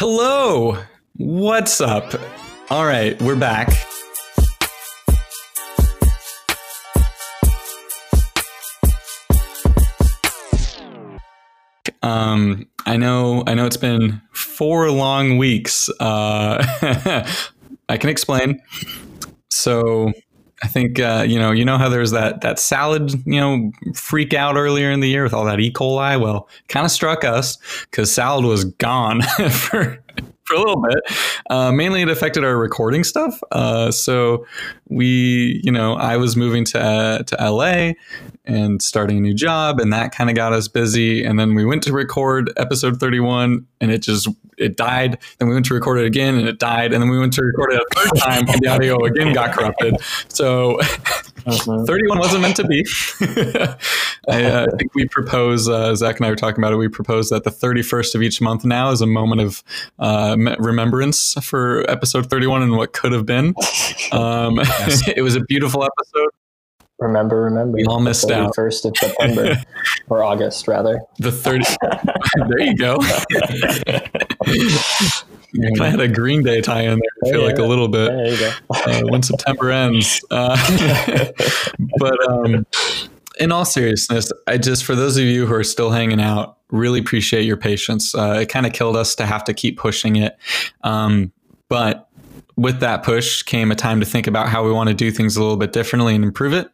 Hello. What's up? All right, we're back. Um, I know, I know it's been four long weeks. Uh, I can explain. So, I think uh, you know, you know how there's that that salad, you know, freak out earlier in the year with all that E. coli. Well, kind of struck us because salad was gone for for a little bit. Uh, mainly, it affected our recording stuff. Uh, so we, you know, I was moving to uh, to LA and starting a new job, and that kind of got us busy. And then we went to record episode 31, and it just it died. Then we went to record it again, and it died. And then we went to record it a third time, and the audio again got corrupted. So uh-huh. 31 wasn't meant to be. I, uh, I, think we propose, uh, Zach and I were talking about it. We propose that the 31st of each month now is a moment of uh, remembrance for episode 31 and what could have been. Um, yes. it was a beautiful episode. Remember, remember. We all missed out. First of September or August, rather. The 30. there you go. I had a Green Day tie in there. I feel yeah, like a little bit uh, when September ends. Uh, but um, in all seriousness, I just for those of you who are still hanging out, really appreciate your patience. Uh, it kind of killed us to have to keep pushing it, um, but with that push came a time to think about how we want to do things a little bit differently and improve it.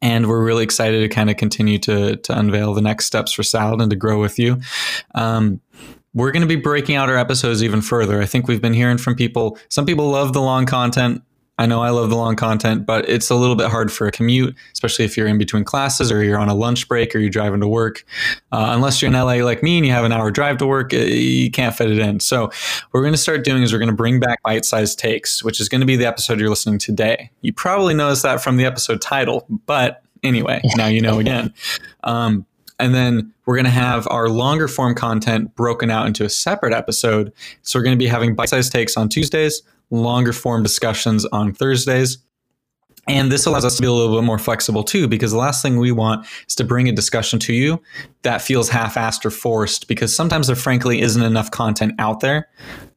And we're really excited to kind of continue to, to unveil the next steps for Salad and to grow with you. Um, we're going to be breaking out our episodes even further. I think we've been hearing from people. Some people love the long content. I know I love the long content, but it's a little bit hard for a commute, especially if you're in between classes or you're on a lunch break or you're driving to work. Uh, unless you're in LA like me and you have an hour drive to work, eh, you can't fit it in. So, what we're going to start doing is we're going to bring back bite sized takes, which is going to be the episode you're listening to today. You probably noticed that from the episode title, but anyway, now you know again. Um, and then we're going to have our longer form content broken out into a separate episode. So, we're going to be having bite sized takes on Tuesdays longer form discussions on Thursdays. And this allows us to be a little bit more flexible too, because the last thing we want is to bring a discussion to you that feels half assed or forced, because sometimes there frankly isn't enough content out there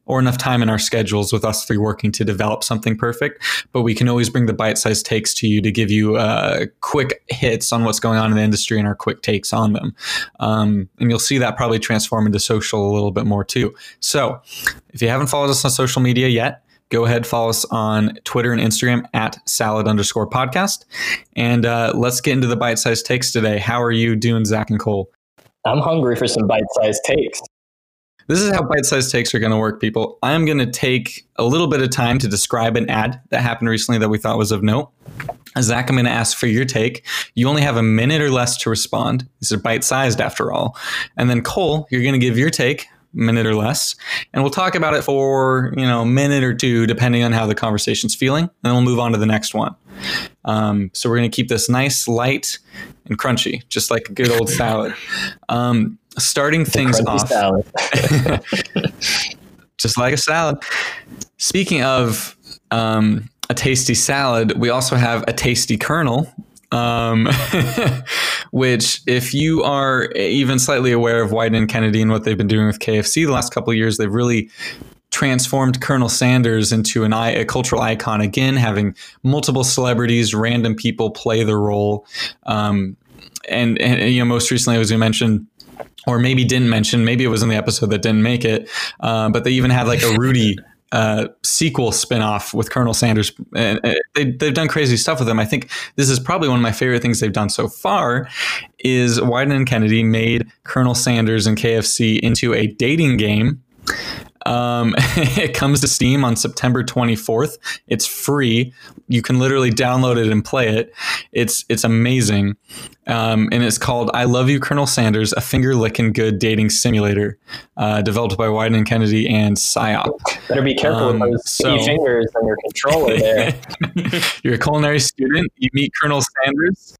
or enough time in our schedules with us three working to develop something perfect. But we can always bring the bite sized takes to you to give you uh, quick hits on what's going on in the industry and our quick takes on them. Um, and you'll see that probably transform into social a little bit more too. So if you haven't followed us on social media yet, go ahead, follow us on Twitter and Instagram at salad underscore podcast. And uh, let's get into the bite sized takes today. How are you doing, Zach and Cole? I'm hungry for some bite sized takes. This is how bite sized takes are going to work, people. I'm going to take a little bit of time to describe an ad that happened recently that we thought was of note. Zach, I'm going to ask for your take. You only have a minute or less to respond. These are bite sized after all. And then Cole, you're going to give your take minute or less, and we'll talk about it for you know a minute or two, depending on how the conversation's feeling, and then we'll move on to the next one. Um, so we're going to keep this nice, light, and crunchy, just like a good old salad. Um, starting things off, just like a salad. Speaking of um, a tasty salad, we also have a tasty kernel, um, which if you are even slightly aware of Wieden and Kennedy and what they've been doing with KFC the last couple of years, they've really transformed Colonel Sanders into an a cultural icon again, having multiple celebrities, random people play the role. Um, and, and, you know, most recently, as we mentioned, or maybe didn't mention, maybe it was in the episode that didn't make it, uh, but they even had like a Rudy uh, sequel spinoff with Colonel Sanders. And they, they've done crazy stuff with them. I think this is probably one of my favorite things they've done so far. Is Wieden and Kennedy made Colonel Sanders and KFC into a dating game. Um, it comes to Steam on September 24th. It's free. You can literally download it and play it. It's it's amazing. Um, and it's called "I Love You, Colonel Sanders: A Finger Licking Good Dating Simulator," uh, developed by Wieden and Kennedy and Psyop. Better be careful um, with those so, fingers on your controller there. You're a culinary student. You meet Colonel Sanders.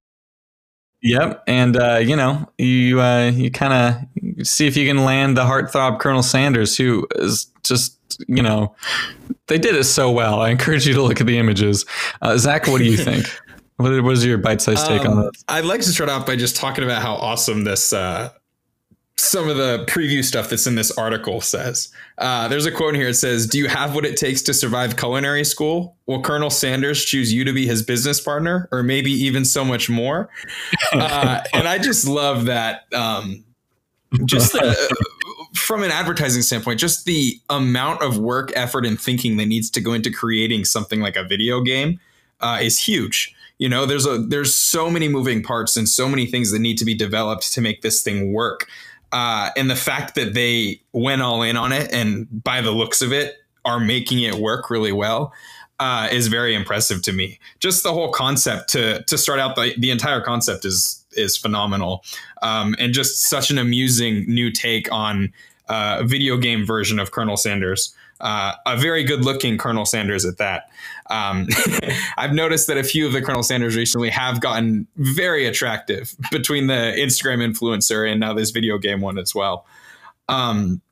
Yep, and uh, you know you uh, you kind of see if you can land the heartthrob Colonel Sanders, who is just you know they did it so well. I encourage you to look at the images. Uh, Zach, what do you think? What was your bite-sized take um, on this? I'd like to start off by just talking about how awesome this uh, some of the preview stuff that's in this article says. Uh, there's a quote in here. It says, "Do you have what it takes to survive culinary school? Will Colonel Sanders choose you to be his business partner, or maybe even so much more?" Uh, and I just love that. Um, just the, from an advertising standpoint, just the amount of work, effort, and thinking that needs to go into creating something like a video game uh, is huge. You know, there's a there's so many moving parts and so many things that need to be developed to make this thing work. Uh, and the fact that they went all in on it and by the looks of it are making it work really well uh, is very impressive to me. Just the whole concept to to start out the the entire concept is is phenomenal, um, and just such an amusing new take on uh, a video game version of Colonel Sanders. Uh, a very good looking Colonel Sanders at that. Um, I've noticed that a few of the Colonel Sanders recently have gotten very attractive between the Instagram influencer and now this video game one as well. Um,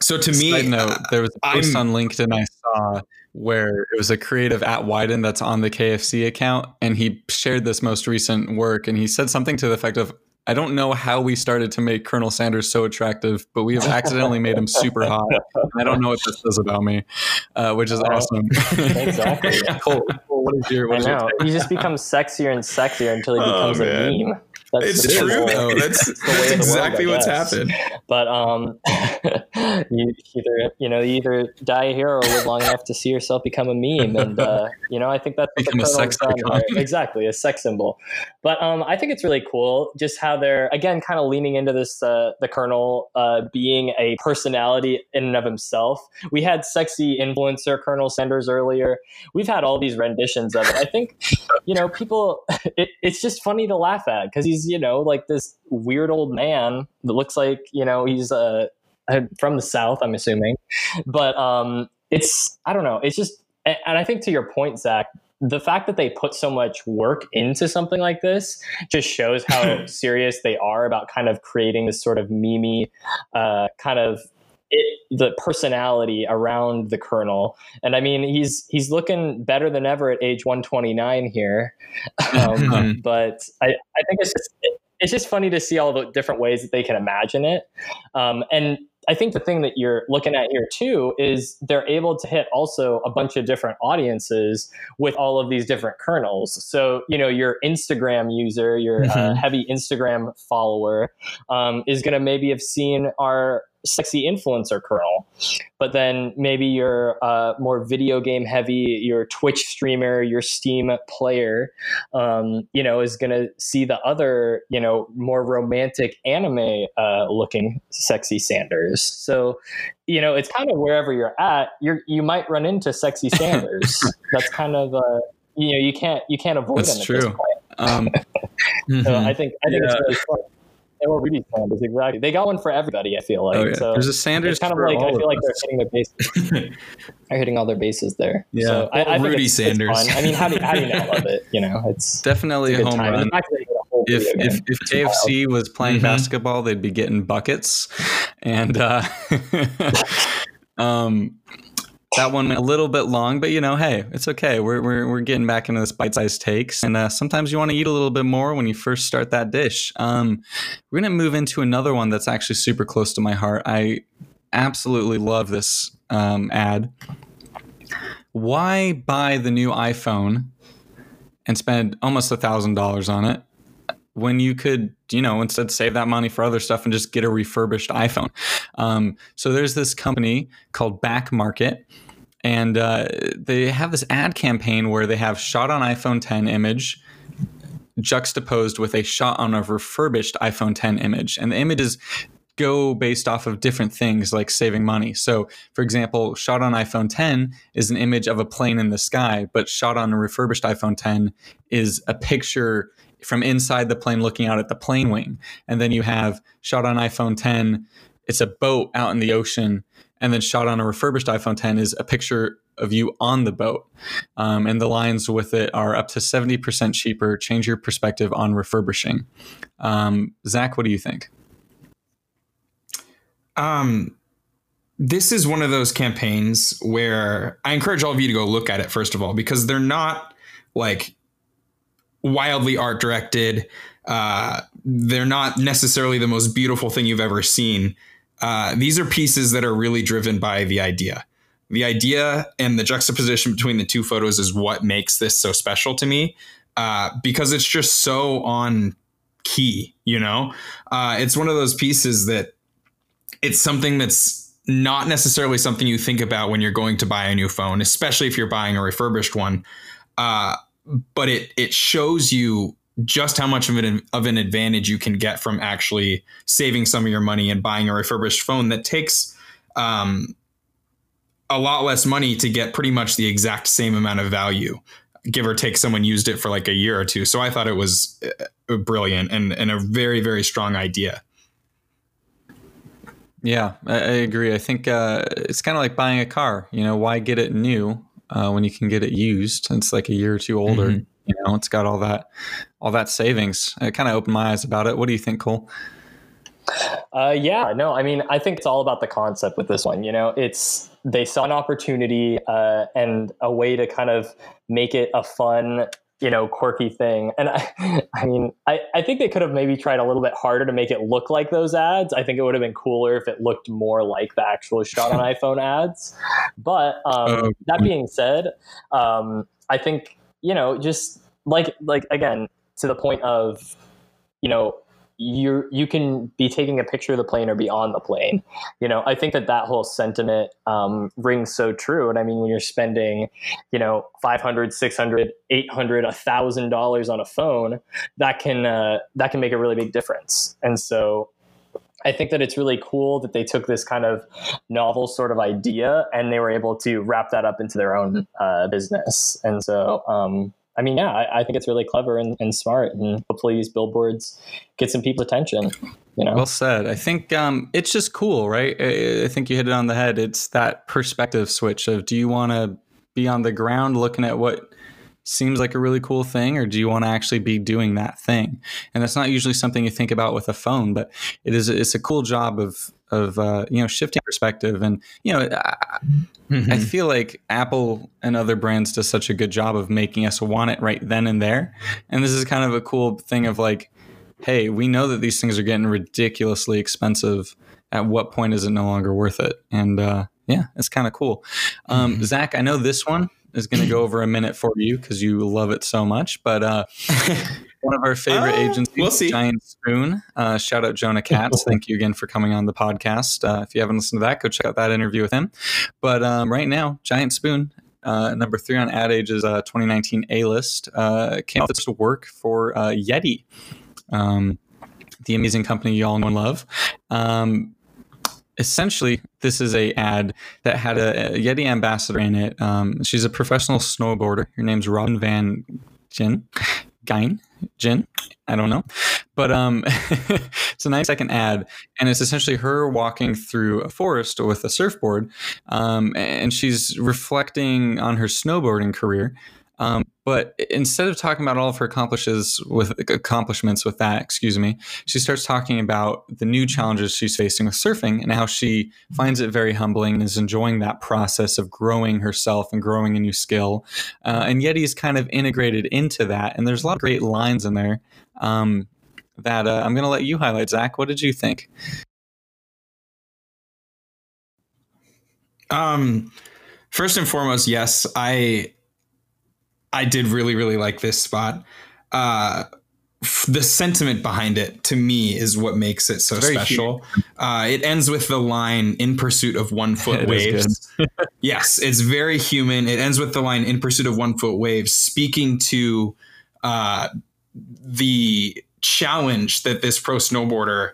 so to me, Side note, there was a post I'm, on LinkedIn I saw where it was a creative at Wieden that's on the KFC account, and he shared this most recent work, and he said something to the effect of, I don't know how we started to make Colonel Sanders so attractive, but we have accidentally made him super hot. I don't know what this says about me, uh, which is awesome. exactly. Cole, Cole, what is your? What I know. He just becomes sexier and sexier until he oh, becomes oh, a meme. That's it's true though. That's, that's exactly world, what's happened. But um, you either you know you either die a hero or live long enough to see yourself become a meme, and uh, you know I think that's become a sex icon. Exactly, a sex symbol. But um, I think it's really cool just how they're again kind of leaning into this uh, the Colonel uh, being a personality in and of himself. We had sexy influencer Colonel Sanders earlier. We've had all these renditions of it. I think you know people. It, it's just funny to laugh at because he's he's you know like this weird old man that looks like you know he's uh, from the south i'm assuming. But um it's i don't know it's just and i think to your point zach the fact that they put so much work into something like this just shows how serious they are about kind of creating this sort of mimi uh, kind of it, the personality around the colonel. And I mean, he's he's looking better than ever at age 129 here. Um, but I, I think it's just it's just funny to see all the different ways that they can imagine it. Um, and I think the thing that you're looking at here too is they're able to hit also a bunch of different audiences with all of these different Colonels. So, you know, your Instagram user, your uh, mm-hmm. uh, heavy Instagram follower um, is going to maybe have seen our sexy influencer Colonel. But then maybe you're uh, more video game heavy, your Twitch streamer, your Steam player, um, you know, is going to see the other, you know, more romantic anime uh, looking sexy Sanders. So, you know, it's kind of wherever you're at, you're, you might run into sexy Sanders. That's kind of, uh, you know, you can't, you can't avoid That's them true. Um, mm-hmm. So I think, I think yeah. it's really fun. They were Rudy Sanders, exactly. They got one for everybody. I feel like. Oh, yeah. So There's a Sanders. It's kind of like I feel like they're hitting their bases. they're hitting all their bases there. Yeah, so I, I Rudy it's, Sanders. It's I mean, how do how do you not love it? You know, it's definitely it's a, a home time. run. If, if, if KFC was playing mm-hmm. basketball, they'd be getting buckets, and uh, um, that one a little bit long, but you know, hey, it's okay. We're we're, we're getting back into this bite-sized takes, and uh, sometimes you want to eat a little bit more when you first start that dish. Um, we're gonna move into another one that's actually super close to my heart. I absolutely love this um, ad. Why buy the new iPhone and spend almost a thousand dollars on it when you could, you know, instead save that money for other stuff and just get a refurbished iPhone. Um, so there's this company called Back Market, and uh, they have this ad campaign where they have shot on iPhone 10 image juxtaposed with a shot on a refurbished iPhone 10 image, and the images go based off of different things like saving money. So, for example, shot on iPhone 10 is an image of a plane in the sky, but shot on a refurbished iPhone 10 is a picture from inside the plane looking out at the plane wing. And then you have shot on iPhone 10, it's a boat out in the ocean. And then shot on a refurbished iPhone 10 is a picture of you on the boat. Um, and the lines with it are up to 70% cheaper. Change your perspective on refurbishing. Um, Zach, what do you think? Um, this is one of those campaigns where I encourage all of you to go look at it, first of all, because they're not like wildly art directed. Uh, they're not necessarily the most beautiful thing you've ever seen. Uh, these are pieces that are really driven by the idea. The idea and the juxtaposition between the two photos is what makes this so special to me uh, because it's just so on key, you know? Uh, it's one of those pieces that it's something that's not necessarily something you think about when you're going to buy a new phone, especially if you're buying a refurbished one. Uh, but it it shows you just how much of an of an advantage you can get from actually saving some of your money and buying a refurbished phone that takes um, a lot less money to get pretty much the exact same amount of value give or take someone used it for like a year or two. So i thought it was uh, brilliant and, and a very very strong idea. Yeah i, I agree. I think uh, it's kind of like buying a car you know why get it new uh, when you can get it used it's like a year or two older mm-hmm. you know it's got all that all that savings it kind of opened my eyes about it what do you think cole uh, yeah, no, I mean, I think it's all about the concept with this one. You know, it's they saw an opportunity uh, and a way to kind of make it a fun, you know, quirky thing. And I, I mean, I, I think they could have maybe tried a little bit harder to make it look like those ads. I think it would have been cooler if it looked more like the actual shot on iPhone ads. But um, uh, that being said, um, I think you know, just like like again to the point of you know you you can be taking a picture of the plane or be on the plane. You know i think that that whole sentiment um, rings so true. And i mean when you're spending you know 500 600 800 1000 dollars on a phone that can uh, that can make a really big difference. And so I think that it's really cool that they took this kind of novel sort of idea and they were able to wrap that up into their own uh, business. And so, um, I mean, yeah, I, I think it's really clever and, and, smart, and hopefully these billboards get some people's attention. You know, well said. I think um, it's just cool, right? I, I think you hit it on the head. It's that perspective switch of do you want to be on the ground looking at what seems like a really cool thing or do you want to actually be doing that thing and that's not usually something you think about with a phone but it is it's a cool job of of uh, you know shifting perspective. And you know I, mm-hmm. I, feel like apple and other brands does such a good job of making us want it right then and there. And this is kind of a cool thing of like hey we know that these things are getting ridiculously expensive. At what point is it no longer worth it? And uh, yeah it's kind of cool. Um, mm-hmm. zach i know this one is going to go over a minute for you because you love it so much but uh, one of our favorite uh, agencies, we'll see. Giant Spoon. Uh, shout out Jonah Katz. Thank you again for coming on the podcast. Uh, if you haven't listened to that, go check out that interview with him. But um, right now, Giant Spoon, uh, number three on Ad Age's uh, 2019 A list, uh, came out to work for Yeti, um, the amazing company you all know and love. Um, essentially this is a ad that had a, a Yeti ambassador in it. Um, she's a professional snowboarder. Her name's Robin Van Gin. Gein, Jin, I don't know, but um, it's a nice second ad, and it's essentially her walking through a forest with a surfboard, um, and she's reflecting on her snowboarding career. Um, but instead of talking about all of her accomplishes with accomplishments with that, excuse me, she starts talking about the new challenges she's facing with surfing and how she finds it very humbling and is enjoying that process of growing herself and growing a new skill. Uh, and Yeti's kind of integrated into that, and there's a lot of great lines in there um, that uh, I'm going to let you highlight. Zach, what did you think? Um, first and foremost, yes, I I did really, really like this spot. Uh, the sentiment behind it to me is what makes it so special. Uh, it ends with the line "In pursuit of one foot waves." yes, it's very human. It ends with the line "In pursuit of one foot waves," speaking to uh, the challenge that this pro snowboarder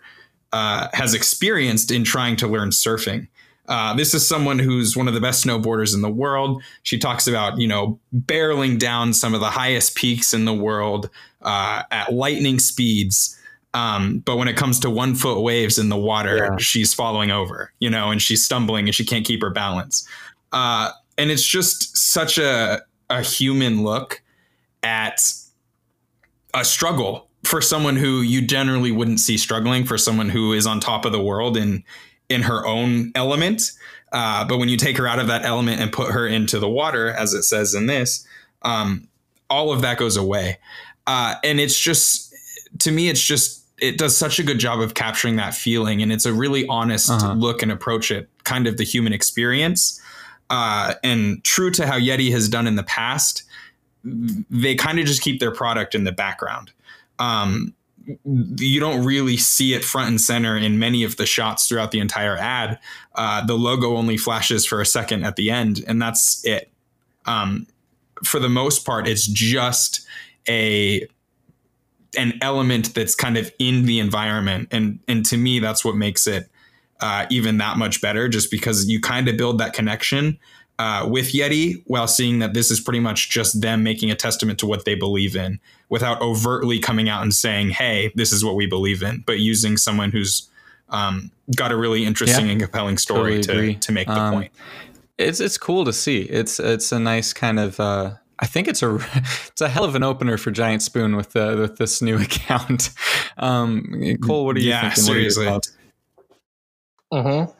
uh, has experienced in trying to learn surfing. Uh, this is someone who's one of the best snowboarders in the world. She talks about, you know, barreling down some of the highest peaks in the world uh, at lightning speeds. Um, but when it comes to one foot waves in the water, yeah. she's falling over, you know, and she's stumbling and she can't keep her balance. Uh, and it's just such a, a human look at a struggle for someone who you generally wouldn't see struggling, for someone who is on top of the world and in her own element. Uh, but when you take her out of that element and put her into the water, as it says in this, um, all of that goes away. Uh, and it's just to me, it's just it does such a good job of capturing that feeling, and it's a really honest uh-huh. look and approach at kind of the human experience. Uh, and true to how Yeti has done in the past, they kind of just keep their product in the background. Um, you don't really see it front and center in many of the shots throughout the entire ad. Uh, the logo only flashes for a second at the end, and that's it. Um, for the most part, it's just a an element that's kind of in the environment, and and to me, that's what makes it uh, even that much better. Just because you kind of build that connection uh, with Yeti while seeing that this is pretty much just them making a testament to what they believe in without overtly coming out and saying, hey, this is what we believe in, but using someone who's um, got a really interesting yeah, and compelling story totally to, to make the um, point. It's it's cool to see. It's it's a nice kind of uh, I think it's a it's a hell of an opener for Giant Spoon with the with this new account. Um, Cole, what are you yeah, thinking? Seriously. Mm-hmm.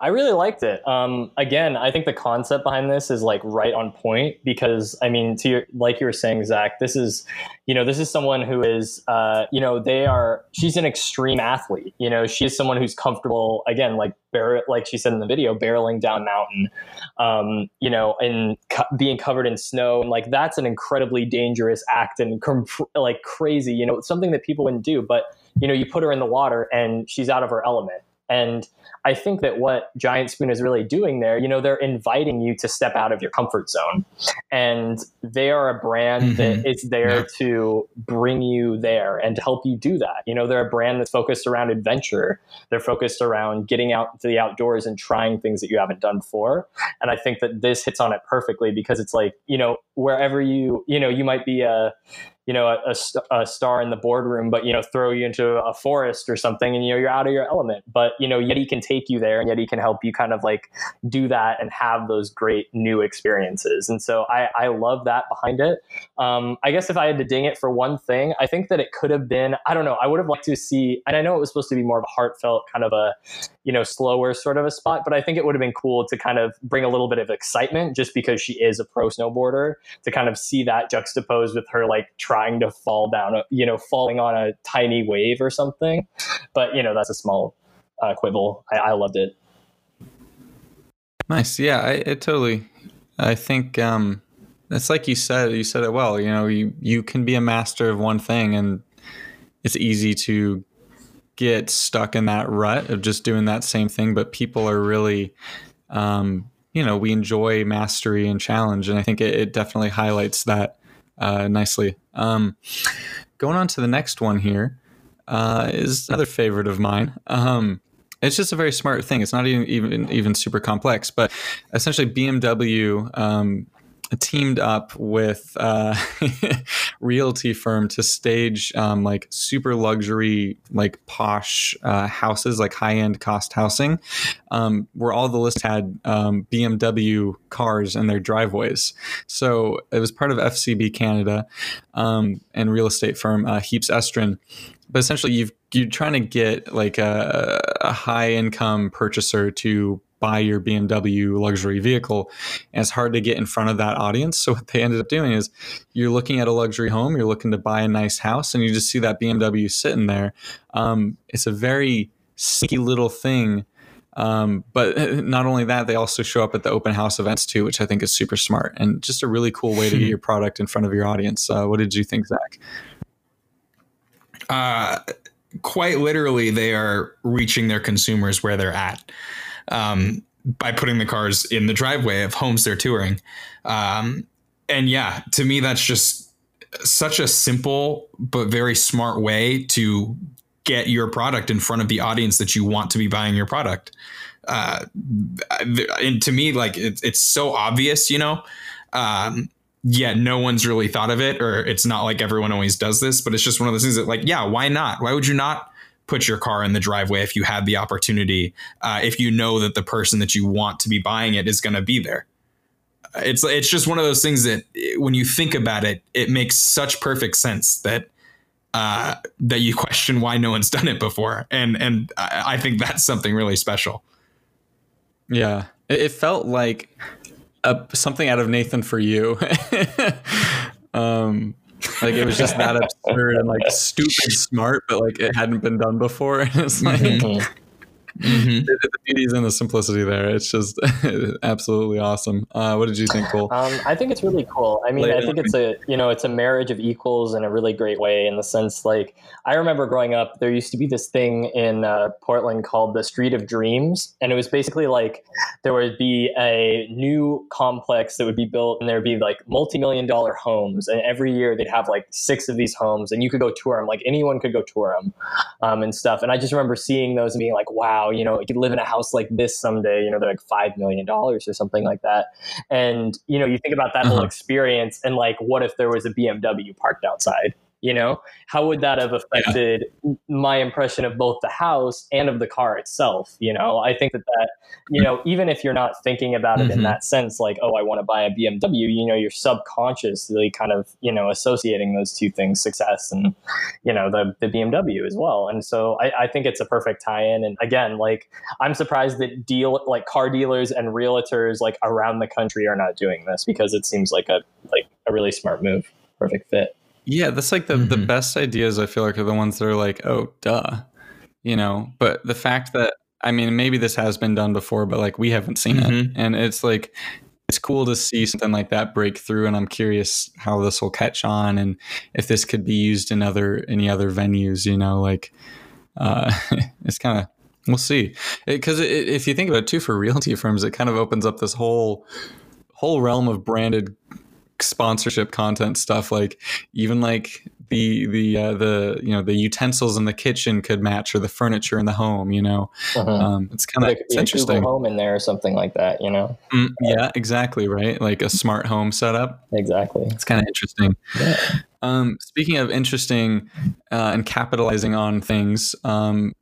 I really liked it. Um, again, I think the concept behind this is like right on point because I mean, to your like you were saying, Zach, this is, you know, this is someone who is, uh, you know, they are. She's an extreme athlete. You know, she is someone who's comfortable. Again, like bar- like she said in the video, barreling down mountain. Um, you know, and co- being covered in snow, and like that's an incredibly dangerous act and com- like crazy. You know, something that people wouldn't do, but you know, you put her in the water and she's out of her element and I think that what Giant Spoon is really doing there, you know, they're inviting you to step out of your comfort zone. And they are a brand mm-hmm. that is there yeah. to bring you there and to help you do that. You know, they're a brand that's focused around adventure. They're focused around getting out to the outdoors and trying things that you haven't done before. And I think that this hits on it perfectly because it's like, you know, wherever you, you know, you might be a, you know a, a, a, star in the boardroom but you know throw you into a forest or something and you know you're out of your element. But you know yeti can take you there and yeti can help you kind of like do that and have those great new experiences. And so i i love that behind it. Um, i guess if i had to ding it for one thing i think that it could have been i don't know i would have liked to see and i know it was supposed to be more of a heartfelt kind of a you know slower sort of a spot but i think it would have been cool to kind of bring a little bit of excitement just because she is a pro snowboarder to kind of see that juxtaposed with her like to fall down, you know, falling on a tiny wave or something. But, you know, that's a small uh, quibble. I, I loved it. Nice. Yeah, I totally. I think um, it's like you said. You said it well. You know, you you can be a master of one thing, and it's easy to get stuck in that rut of just doing that same thing. But people are really, um, you know, we enjoy mastery and challenge, and I think it, it definitely highlights that uh, nicely. Um, going on to the next one here uh, is another favorite of mine. Um, it's just a very smart thing. It's not even even even super complex, but essentially BMW um, teamed up with a realty firm to stage um, like super luxury, like posh uh, houses, like high end cost housing, um, where all the lists had um, BMW cars in their driveways. So it was part of FCB Canada um, and real estate firm uh, Heaps Estrin. But essentially, you've you're trying to get like a, a high income purchaser to buy your BMW luxury vehicle. And it's hard to get in front of that audience. So what they ended up doing is you're looking at a luxury home, you're looking to buy a nice house, and you just see that BMW sitting there. Um, it's a very sneaky little thing. Um, but not only that, they also show up at the open house events too, which I think is super smart and just a really cool way to get your product in front of your audience. Uh, what did you think, Zach? Uh, quite literally, they are reaching their consumers where they're at um, by putting the cars in the driveway of homes they're touring. Um, and yeah, to me, that's just such a simple but very smart way to get your product in front of the audience that you want to be buying your product. Uh, and to me, like it, it's so obvious, you know. Um, yet no one's really thought of it, or it's not like everyone always does this, but it's just one of those things that, like, yeah, why not? Why would you not put your car in the driveway if you had the opportunity, uh, if you know that the person that you want to be buying it is going to be there. It's it's just one of those things that when you think about it, it makes such perfect sense that uh, that you question why no one's done it before, and and I, think that's something really special. Yeah, it felt like a, something out of Nathan for you. um, Like it was just that absurd and like stupid smart, but like it hadn't been done before. it's like mm-hmm. Mm-hmm. the, the beauty is in the simplicity there. It's just absolutely awesome. Uh, what did you think, Cole? Um, I think it's really cool. I mean, I think it's a you know it's a marriage of equals in a really great way in the sense like I remember growing up, there used to be this thing in uh, Portland called the Street of Dreams, and it was basically like there would be a new complex that would be built, and there would be like multi-million dollar homes, and every year they'd have like six of these homes, and you could go tour them. Like anyone could go tour them um, and stuff. And I just remember seeing those and being like, wow wow, you know, you could live in a house like this someday, you know, they're like $5 million or something like that. And, you know, you think about that uh-huh. whole experience and like, what if there was a BMW parked outside? You know? How would that have affected yeah. my impression of both the house and of the car itself you know? I think that that you know even if you're not thinking about it mm-hmm. in that sense like oh i want to buy a bmw you know you're subconsciously kind of you know associating those two things success and you know the, the bmw as well. And so I, I think it's a perfect tie-in. And again like i'm surprised that deal like car dealers and realtors like around the country are not doing this because it seems like a like a really smart move. Perfect fit yeah, that's like the, mm-hmm. the best ideas I feel like are the ones that are like, oh, duh. You know, but the fact that I mean, maybe this has been done before, but like we haven't seen mm-hmm. it. And it's like it's cool to see something like that break through and I'm curious how this will catch on and if this could be used in other any other venues, you know, like uh it's kind of we'll see. Because if you think about it too for realty firms, it kind of opens up this whole whole realm of branded sponsorship content stuff like even like the the uh, the you know the utensils in the kitchen could match or the furniture in the home you know? Uh-huh. um, it's kind of it's interesting Google home in there or something like that you know? Mm, yeah exactly right? Like a smart home setup. Exactly. It's kind of interesting. Yeah. um, speaking of interesting uh, and capitalizing on things um,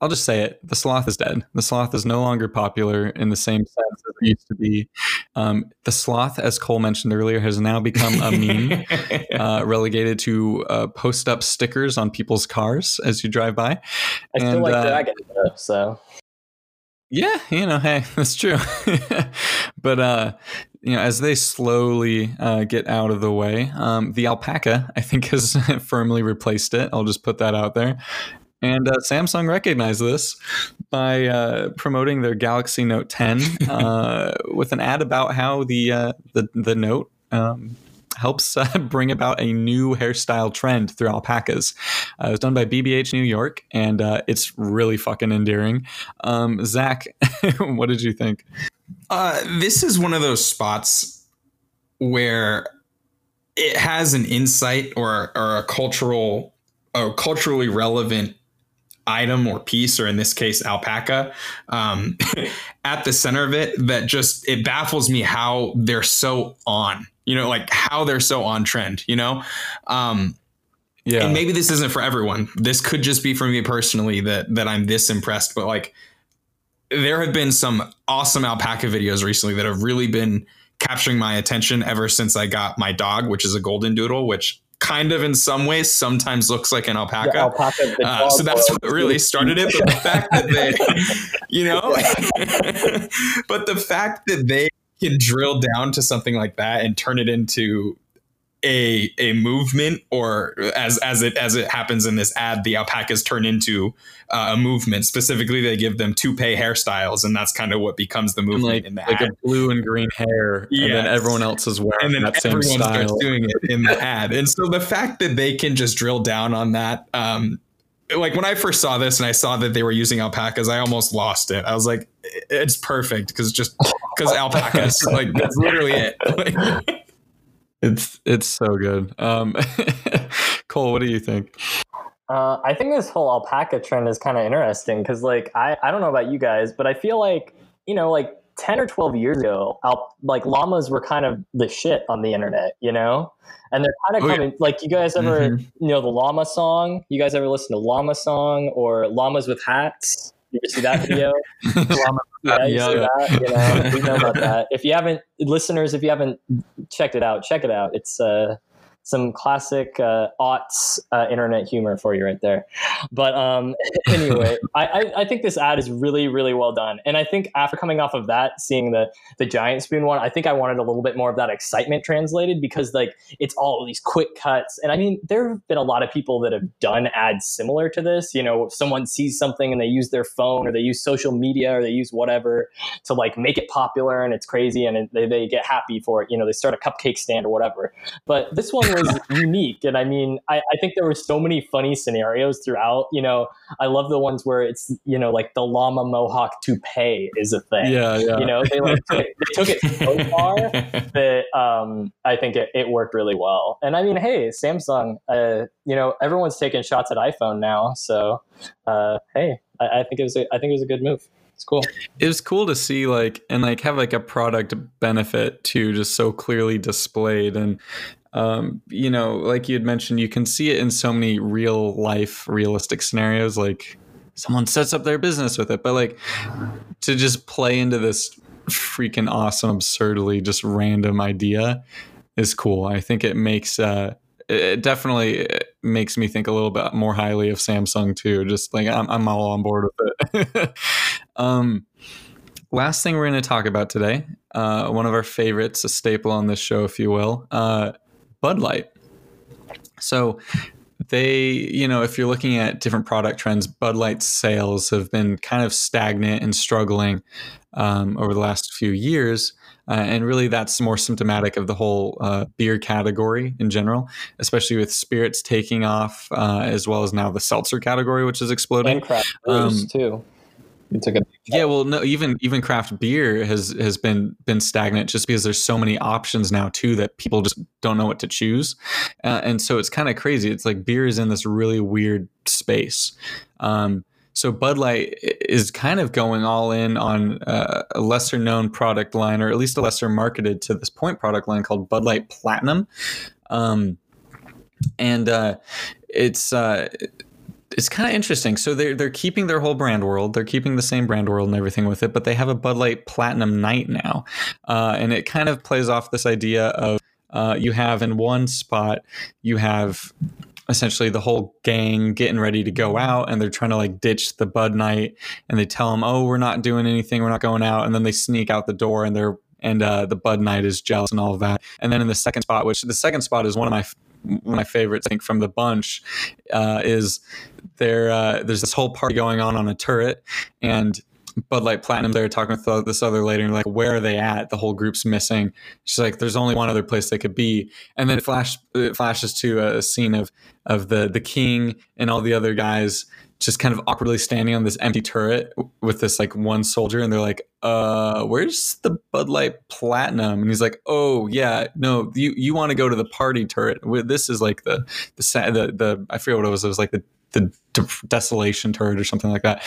I'll just say it. The sloth is dead. The sloth is no longer popular in the same sense as it used to be. Um, the sloth, as Cole mentioned earlier, has now become a meme, uh, relegated to uh, post up stickers on people's cars as you drive by. I still like uh, Dragon, though, so. Yeah, you know, hey, that's true. but uh, you know, as they slowly uh, get out of the way, um, the alpaca, I think, has firmly replaced it. I'll just put that out there. And uh, Samsung recognized this by uh, promoting their Galaxy Note 10 uh, with an ad about how the uh, the, the Note um, helps uh, bring about a new hairstyle trend through alpacas. Uh, it was done by BBH New York, and it's really fucking endearing. Um, Zach, what did you think? this is one of those spots where it has an insight or, or a cultural, a culturally relevant item or piece, or in this case, alpaca, um, at the center of it that just it baffles me how they're so on. You know, like how they're so on trend. You know, um, yeah. And maybe this isn't for everyone. This could just be for me personally that that I'm this impressed. But like, there have been some awesome alpaca videos recently that have really been capturing my attention ever since I got my dog, which is a golden doodle, which kind of in some ways sometimes looks like an alpaca. alpaca uh, so that's what really started it. But the fact that they, you know, but the fact that they can drill down to something like that and turn it into a a movement or as as it as it happens in this ad the alpacas turn into uh, a movement specifically they give them toupee hairstyles and that's kind of what becomes the movement like, in the like ad. a blue and green hair yes. and then everyone else is wearing and then that same style starts doing it in the ad and so the fact that they can just drill down on that um like when I first saw this and I saw that they were using alpacas, I almost lost it. I was like, it's perfect because just because alpacas, like that's literally it. Like, it's it's so good. Um, Cole, what do you think? Uh, I think this whole alpaca trend is kind of interesting because, like, I, I don't know about you guys, but I feel like, you know, like 10 or 12 years ago, al- like llamas were kind of the shit on the internet, you know? And they're kind of oh, coming, yeah. like, you guys ever, mm-hmm. you know, the llama song? You guys ever listen to llama song or llamas with hats? You ever see that video? yeah, you see that. You know, we know about that. If you haven't, listeners, if you haven't checked it out, check it out. It's uh, some classic uh, aughts uh, internet humor for you right there. But um, anyway, I, I, I, think this ad is really, really well done. And I think after coming off of that, seeing the the giant spoon one, I think I wanted a little bit more of that excitement translated because like it's all these quick cuts. And I mean, there have been a lot of people that have done ads similar to this. You know, if someone sees something and they use their phone or they use social media or they use whatever to like make it popular and it's crazy and they, they get happy for it. You know, they start a cupcake stand or whatever. But this one was unique. And I mean, I, I think there were so many funny scenarios throughout. You know, I love the ones where it's, you know, like the llama mohawk toupee is a thing. Yeah, yeah. You know, they like took, they took it so far that um, I think it, it worked really well. And I mean, hey, Samsung, uh, you know, everyone's taking shots at iPhone now. So, uh, hey, I, I think it was a, I think it was a good move it's cool. It was cool to see like and like have like a product benefit too, just so clearly displayed and um, you know, like you had mentioned, you can see it in so many real life, realistic scenarios. Like someone sets up their business with it, but like to just play into this freaking awesome, absurdly just random idea is cool. I think it makes uh, it definitely makes me think a little bit more highly of Samsung too. Just like I'm, I'm all on board with it. um, last thing we're going to talk about today, uh, one of our favorites, a staple on this show, if you will, uh, Bud Light. So they, you know, if you're looking at different product trends, Bud Light sales have been kind of stagnant and struggling um, over the last few years. Uh, and really, that's more symptomatic of the whole uh, beer category in general, especially with spirits taking off, uh, as well as now the seltzer category, which is exploding. And craft brews, um, too. You took a yeah, well, no, even even craft beer has has been been stagnant just because there's so many options now too that people just don't know what to choose, uh, and so it's kind of crazy. It's like beer is in this really weird space. Um, so Bud Light is kind of going all in on uh, a lesser known product line, or at least a lesser marketed to this point product line called Bud Light Platinum. Um, and uh, it's uh, it's kind of interesting. So they're they're keeping their whole brand world. They're keeping the same brand world and everything with it, but they have a Bud Light Platinum Night now, uh, and it kind of plays off this idea of uh, you have in one spot you have essentially the whole gang getting ready to go out and they're trying to like ditch the Bud Knight and they tell them oh we're not doing anything we're not going out and then they sneak out the door and they're and uh, the Bud Knight is jealous and all of that and then in the second spot which the second spot is one of my one of my favorites, I think, from the bunch uh, is there. Uh, there's this whole party going on on a turret, and Bud Light Platinum there talking with this other lady, and like, where are they at? The whole group's missing. She's like, there's only one other place they could be, and then it flash it flashes to a scene of of the the king and all the other guys just kind of awkwardly standing on this empty turret with this like one soldier and they're like uh where's the bud light platinum and he's like oh yeah no you you want to go to the party turret this is like the the the, the i forget what it was it was like the the desolation turret or something like that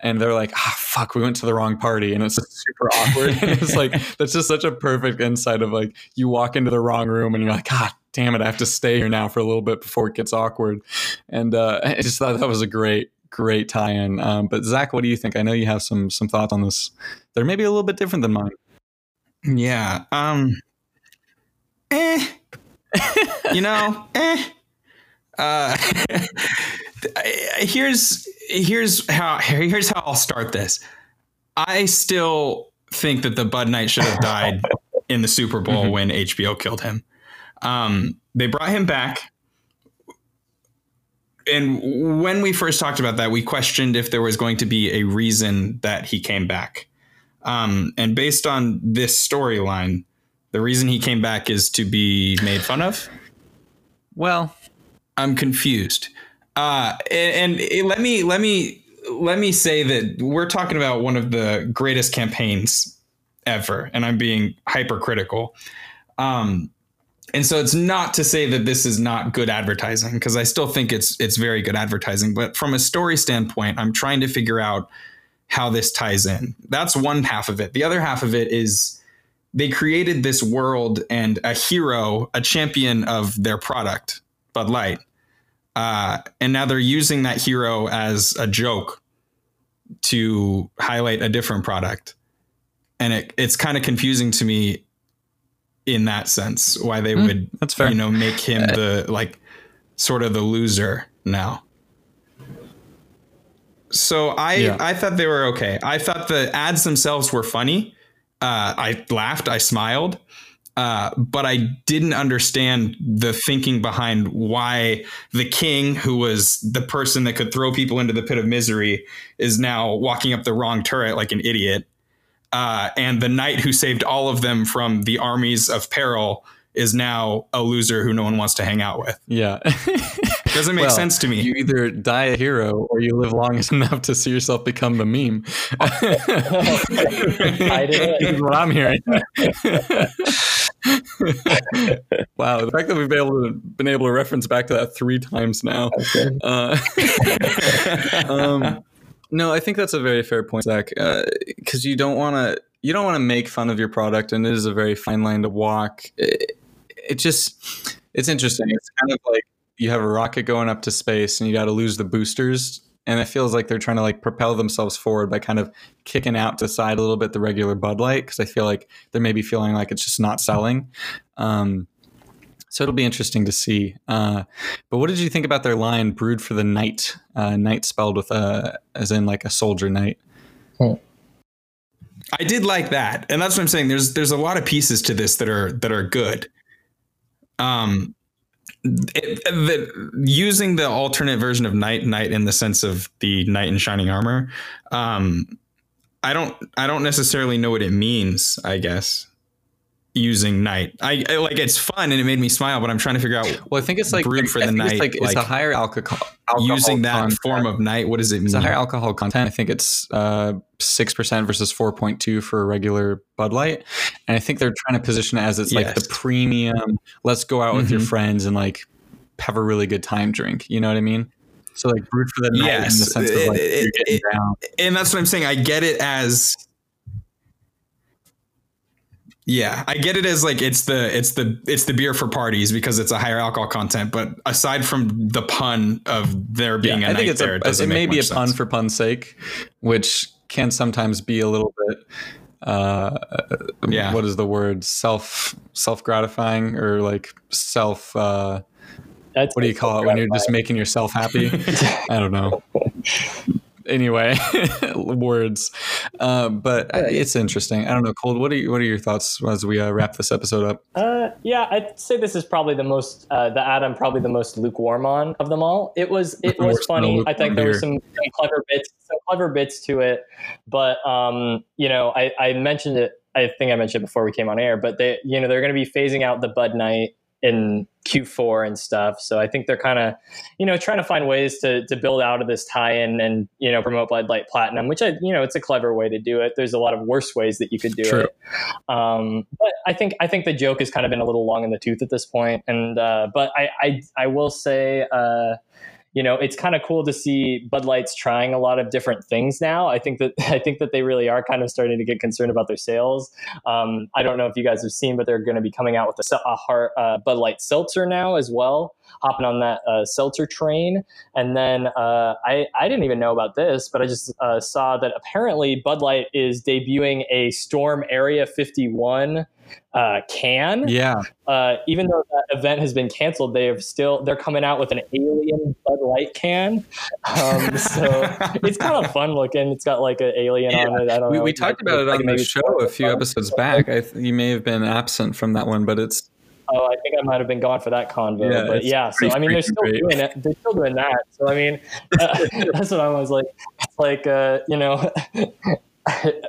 and they're like ah fuck we went to the wrong party and it's super awkward it's like that's just such a perfect insight of like you walk into the wrong room and you're like god damn it, I have to stay here now for a little bit before it gets awkward. And uh, I just thought that was a great, great tie-in. Um, but Zach, what do you think? I know you have some some thoughts on this. They're maybe a little bit different than mine. Yeah. Um. Eh. you know. Eh. Uh. Here's here's how here's how I'll start this. I still think that the Bud Knight should have died in the Super Bowl mm-hmm. when HBO killed him. Um, they brought him back. And when we first talked about that, we questioned if there was going to be a reason that he came back. Um, and based on this storyline, the reason he came back is to be made fun of. Well, I'm confused. Uh, and, and let me let me let me say that we're talking about one of the greatest campaigns ever, and I'm being hypercritical. Um, and so it's not to say that this is not good advertising because I still think it's it's very good advertising. But from a story standpoint, I'm trying to figure out how this ties in. That's one half of it. The other half of it is they created this world and a hero, a champion of their product, Bud Light. Uh, and now they're using that hero as a joke to highlight a different product. And it, it's kind of confusing to me in that sense. Why they mm, would that's fair. You know, make him the like sort of the loser now. So I yeah. I thought they were okay. I thought the ads themselves were funny. Uh, I laughed. I smiled. Uh, but I didn't understand the thinking behind why the king, who was the person that could throw people into the pit of misery, is now walking up the wrong turret like an idiot. Uh, and the knight who saved all of them from the armies of peril is now a loser who no one wants to hang out with. Yeah. Doesn't make well, sense to me. You either die a hero or you live long enough to see yourself become the meme. I did. what I'm hearing. wow, the fact that we've been able to been able to reference back to that three times now. Okay. Uh, um, no, I think that's a very fair point, Zach. Because uh, you don't want to you don't want to make fun of your product, and it is a very fine line to walk. It, it just it's interesting. It's kind of like you have a rocket going up to space, and you got to lose the boosters and it feels like they're trying to like propel themselves forward by kind of kicking out to the side a little bit the regular Bud Light because I feel like they're maybe feeling like it's just not selling. Um, so it'll be interesting to see. Uh, but what did you think about their line "brewed for the night"? Uh, night spelled with a as in like a soldier knight. Hmm. I did like that, and that's what I'm saying. There's there's a lot of pieces to this that are that are good. Um, it, using the alternate version of knight knight in the sense of the knight in shining armor um, i don't i don't necessarily know what it means i guess using night. I, I, like it's fun and it made me smile but i'm trying to figure out well i think it's like brewed for the night it's like, like, it's a higher alcohol, alcohol using that content. form of night what does it mean it's a higher alcohol content i think it's uh, 6% versus 4.2 for a regular bud light and i think they're trying to position it as it's yes. like the premium let's go out mm-hmm. with your mm-hmm. friends and like have a really good time drink. You know what I mean? So like brewed for the night yes. in the sense of like it, it, down. And that's what I'm saying. I get it as yeah, I get it as like it's the it's the it's the beer for parties because it's a higher alcohol content. But aside from the pun of there being yeah, a I think it's there, a, it, it may be a sense. pun for pun's sake, which can sometimes be a little bit uh yeah what is the word self self gratifying or like self uh that's what do you call it when you're just making yourself happy? I don't know. Anyway, words, uh, but it's interesting. I don't know, Cole. What are you, what are your thoughts as we uh, wrap this episode up? Uh, yeah, I'd say this is probably the most uh, the Adam probably the most lukewarm on of them all. It was it was funny. I think there were some, some, clever bits, some clever bits to it, but um, you know, I, I mentioned it. I think I mentioned it before we came on air, but they, you know, they're going to be phasing out the Bud Knight in Q4 and stuff. So I think they're kind of, you know, trying to find ways to to build out of this tie-in and you know promote Bud Light Platinum, which I you know it's a clever way to do it. There's a lot of worse ways that you could do True. it. Um, but I think I think the joke has kind of been a little long in the tooth at this point. And uh, but I, I I will say. Uh, you know, it's kind of cool to see Bud Light's trying a lot of different things now. I think that I think that they really are kind of starting to get concerned about their sales. Um, I don't know if you guys have seen, but they're going to be coming out with a, a heart, uh, Bud Light seltzer now as well, hopping on that uh, seltzer train. And then uh, I I didn't even know about this, but I just uh, saw that apparently Bud Light is debuting a Storm Area 51 uh, can. Yeah. Uh, even though that event has been canceled, they have still they're coming out with an alien Bud Light can. Um, so it's kind of fun looking. It's got like an alien yeah. on it. I don't we, know. We talked about it on the show a few episodes back. I, you may have been absent from that one, but it's. Oh, I think I might have been gone for that convo, yeah, but yeah. So I mean, they're still great. doing it. They're still doing that. So I mean, uh, that's what I was like. It's like uh, you know,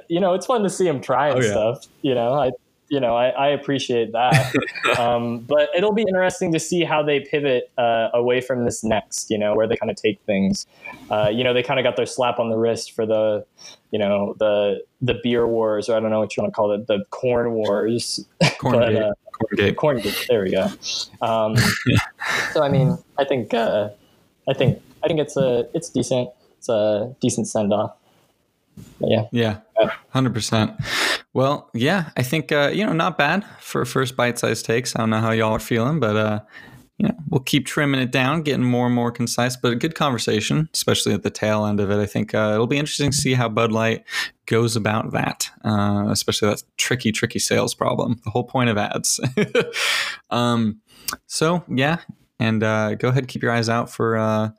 you know, it's fun to see them trying oh, yeah. stuff. You know, I you know, I, I appreciate that. um, but it'll be interesting to see how they pivot uh, away from this next, you know, where they kind of take things. Uh, you know, they kind of got their slap on the wrist for the, you know, the the beer wars, or I don't know what you want to call it, the corn wars. Corn but, uh, corn Corn gate. There we go. Um, so I mean, I think, uh, I think, I think it's a, it's decent. It's a decent send off. Yeah. Yeah. Hundred percent. Well, yeah, I think uh, you know, not bad for first bite-sized takes. I don't know how y'all are feeling, but uh, you know, we'll keep trimming it down, getting more and more concise, but a good conversation, especially at the tail end of it. I think uh, it'll be interesting to see how Bud Light goes about that, uh, especially that tricky, tricky sales problem. The whole point of ads. um, so yeah, and uh, go ahead, keep your eyes out for uh,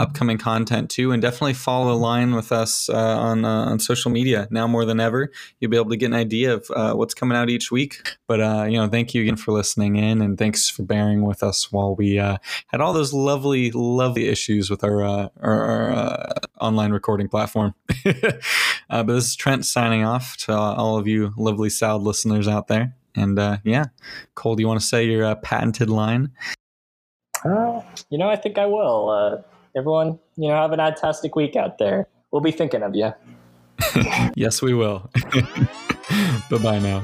upcoming content too, and definitely follow the line with us uh, on uh, on social media now more than ever. You'll be able to get an idea of uh, what's coming out each week. But uh, you know, thank you again for listening in, and thanks for bearing with us while we uh, had all those lovely, lovely issues with our uh, our, our online recording platform. but this is Trent signing off to all of you lovely sound listeners out there. And yeah, Cole, do you want to say your patented line? you know, I think I will everyone, you know, have an fantastic week out there. We'll be thinking of you. yes, we will. bye bye now.